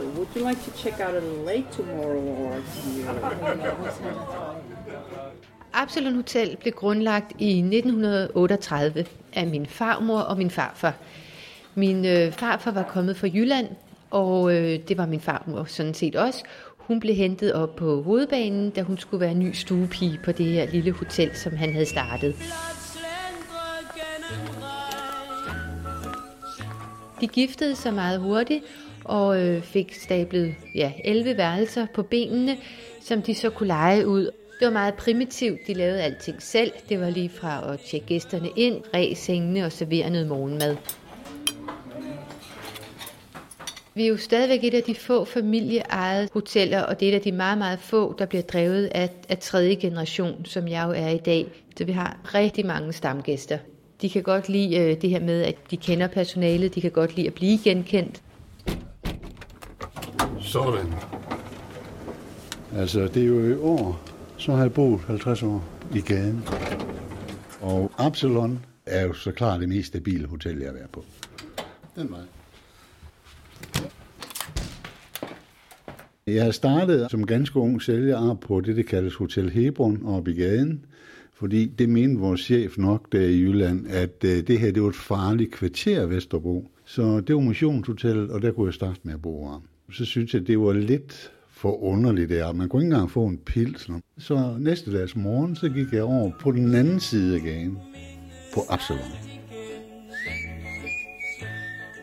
So would you like to check out a little late tomorrow or you... Absalon Hotel blev grundlagt i 1938 af min farmor og min farfar. Min øh, farfar var kommet fra Jylland, og øh, det var min farmor sådan set også. Hun blev hentet op på hovedbanen, da hun skulle være ny stuepige på det her lille hotel, som han havde startet. De giftede sig meget hurtigt og øh, fik stablet ja, 11 værelser på benene, som de så kunne lege ud. Det var meget primitivt. De lavede alting selv. Det var lige fra at tjekke gæsterne ind, ræ sengene og servere noget morgenmad. Vi er jo stadigvæk et af de få familieejede hoteller, og det er et af de meget, meget få, der bliver drevet af, af tredje generation, som jeg jo er i dag. Så vi har rigtig mange stamgæster. De kan godt lide øh, det her med, at de kender personalet. De kan godt lide at blive genkendt. Sådan. Altså, det er jo i år, så har jeg boet 50 år i gaden. Og Absalon er jo så klart det mest stabile hotel, jeg har været på. Den vej. Jeg startede som ganske ung sælger på det, der kaldes Hotel Hebron oppe i gaden, fordi det mente vores chef nok der i Jylland, at øh, det her det var et farligt kvarter Vesterbro. Så det var motionshotellet, og der kunne jeg starte med at bo om. Så synes jeg, det var lidt for underligt der. Man kunne ikke engang få en pils. Så næste dags morgen, så gik jeg over på den anden side af gaden, på Absalon.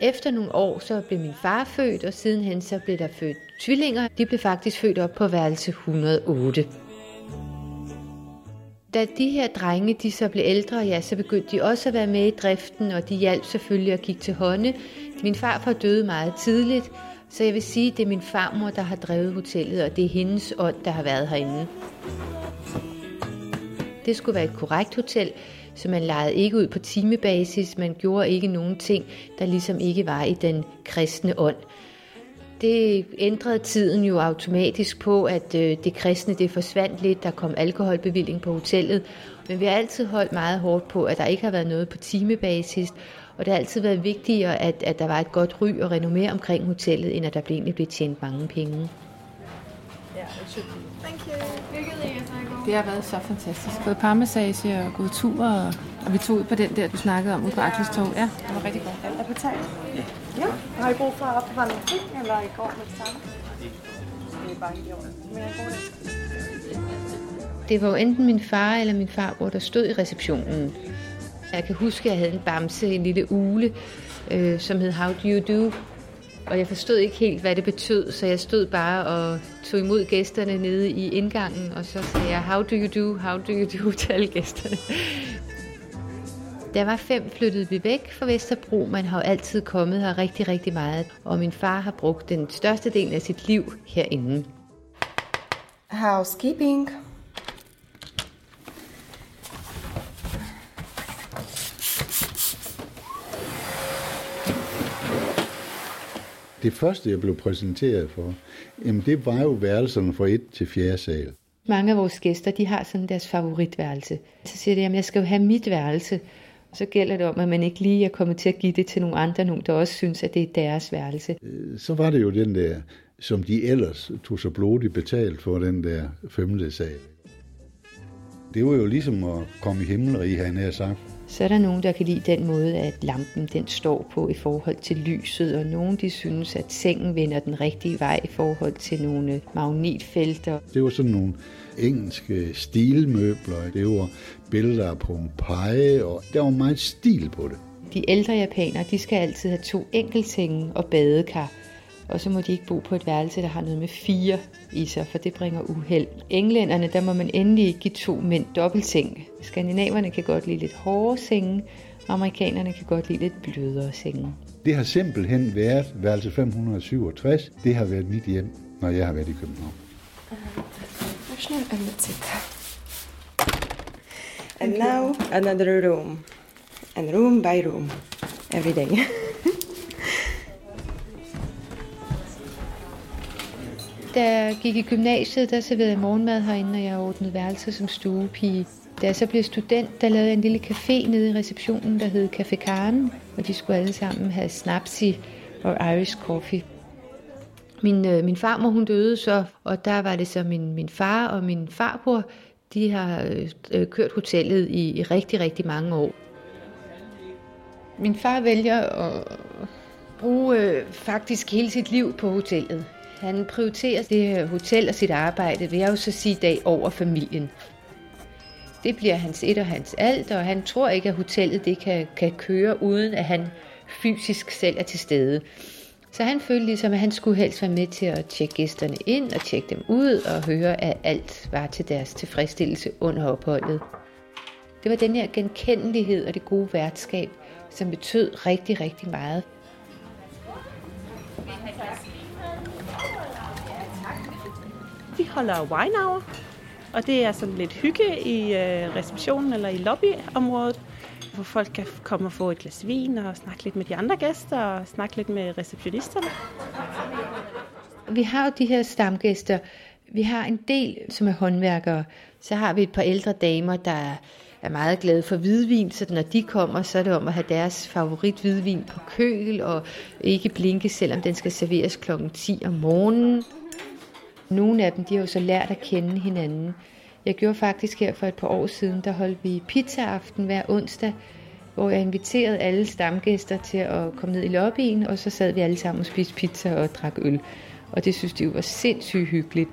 Efter nogle år, så blev min far født, og sidenhen så blev der født tvillinger. De blev faktisk født op på værelse 108. Da de her drenge de så blev ældre, ja, så begyndte de også at være med i driften, og de hjalp selvfølgelig at gik til hånde. Min farfar døde meget tidligt, så jeg vil sige, at det er min farmor, der har drevet hotellet, og det er hendes ånd, der har været herinde. Det skulle være et korrekt hotel, så man lejede ikke ud på timebasis, man gjorde ikke nogen ting, der ligesom ikke var i den kristne ånd. Det ændrede tiden jo automatisk på, at øh, det kristne det forsvandt lidt, der kom alkoholbevilling på hotellet, men vi har altid holdt meget hårdt på, at der ikke har været noget på timebasis, og det har altid været vigtigere, at, at der var et godt ry og renommé omkring hotellet, end at der egentlig blev tjent mange penge. Det har været så fantastisk. Gået parmassage og gået tur, og, og vi tog ud på den der, du snakkede om, ude på Akselstog. Ja, det var rigtig godt. Er på taget? Ja. ja. Har I brug for at opbevare nogle ting, eller I går med det samme? Det er bare i orden. Men jeg går det. Det var jo enten min far eller min far, hvor der stod i receptionen. Jeg kan huske, at jeg havde en bamse, en lille ule, øh, som hed How Do You Do? Og jeg forstod ikke helt, hvad det betød, så jeg stod bare og tog imod gæsterne nede i indgangen, og så sagde jeg, how do you do, how do you do til alle gæsterne. Da jeg var fem, flyttede vi væk fra Vesterbro. Man har jo altid kommet her rigtig, rigtig meget. Og min far har brugt den største del af sit liv herinde. Housekeeping. Det første, jeg blev præsenteret for, jamen det var jo værelserne fra 1 til 4. sal. Mange af vores gæster, de har sådan deres favoritværelse. Så siger de, at jeg skal jo have mit værelse. Så gælder det om, at man ikke lige er kommet til at give det til nogle andre, nogen, der også synes, at det er deres værelse. Øh, så var det jo den der, som de ellers tog så blodigt betalt for, den der femte sal. Det var jo ligesom at komme i himmelrig, han har sagt. Så er der nogen, der kan lide den måde, at lampen den står på i forhold til lyset, og nogen de synes, at sengen vender den rigtige vej i forhold til nogle magnetfelter. Det var sådan nogle engelske stilmøbler. Det var billeder af Pompeji, og der var meget stil på det. De ældre japanere, de skal altid have to enkeltsenge og badekar. Og så må de ikke bo på et værelse, der har noget med fire i sig, for det bringer uheld. Englænderne, der må man endelig give to mænd dobbeltseng. Skandinaverne kan godt lide lidt hårde senge, og amerikanerne kan godt lide lidt blødere senge. Det har simpelthen været værelse 567. Det har været mit hjem, når jeg har været i København. And now another room. And room by room. Every day. Da jeg gik i gymnasiet, der serverede jeg morgenmad herinde, og jeg ordnede værelser som stuepige. Da jeg så blev student, der lavede jeg en lille café nede i receptionen, der hed Café Karen, og de skulle alle sammen have snapsi og Irish coffee. Min, øh, min farmor hun døde så, og der var det så min, min far og min farbror, de har øh, kørt hotellet i, i rigtig, rigtig mange år. Min far vælger at bruge øh, faktisk hele sit liv på hotellet. Han prioriterer det her hotel og sit arbejde, vil jeg jo så sige i dag, over familien. Det bliver hans et og hans alt, og han tror ikke, at hotellet det kan, kan køre, uden at han fysisk selv er til stede. Så han følte ligesom, at han skulle helst være med til at tjekke gæsterne ind og tjekke dem ud og høre, at alt var til deres tilfredsstillelse under opholdet. Det var den her genkendelighed og det gode værtskab, som betød rigtig, rigtig meget. Vi holder wine hour, og det er sådan lidt hygge i øh, receptionen eller i lobbyområdet, hvor folk kan komme og få et glas vin og snakke lidt med de andre gæster og snakke lidt med receptionisterne. Vi har jo de her stamgæster. Vi har en del, som er håndværkere. Så har vi et par ældre damer, der er meget glade for hvidvin, så når de kommer, så er det om at have deres favorit hvidvin på køl, og ikke blinke, selvom den skal serveres kl. 10 om morgenen. Nogle af dem, de har jo så lært at kende hinanden. Jeg gjorde faktisk her for et par år siden, der holdt vi pizzaaften hver onsdag, hvor jeg inviterede alle stamgæster til at komme ned i lobbyen, og så sad vi alle sammen og spiste pizza og drak øl. Og det synes de jo var sindssygt hyggeligt.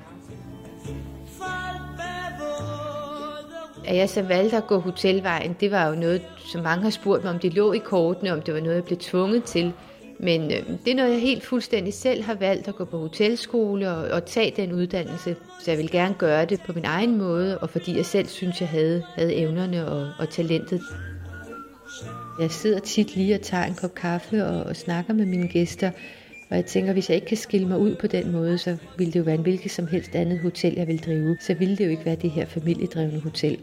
At jeg så valgte at gå hotelvejen, det var jo noget, som mange har spurgt mig, om det lå i kortene, om det var noget, jeg blev tvunget til. Men øh, det er noget, jeg helt fuldstændig selv har valgt at gå på hotelskole og, og tage den uddannelse. Så jeg vil gerne gøre det på min egen måde, og fordi jeg selv synes, jeg havde, havde evnerne og, og talentet. Jeg sidder tit lige og tager en kop kaffe og, og snakker med mine gæster, og jeg tænker, hvis jeg ikke kan skille mig ud på den måde, så ville det jo være en hvilket som helst andet hotel, jeg vil drive. Så ville det jo ikke være det her familiedrevne hotel.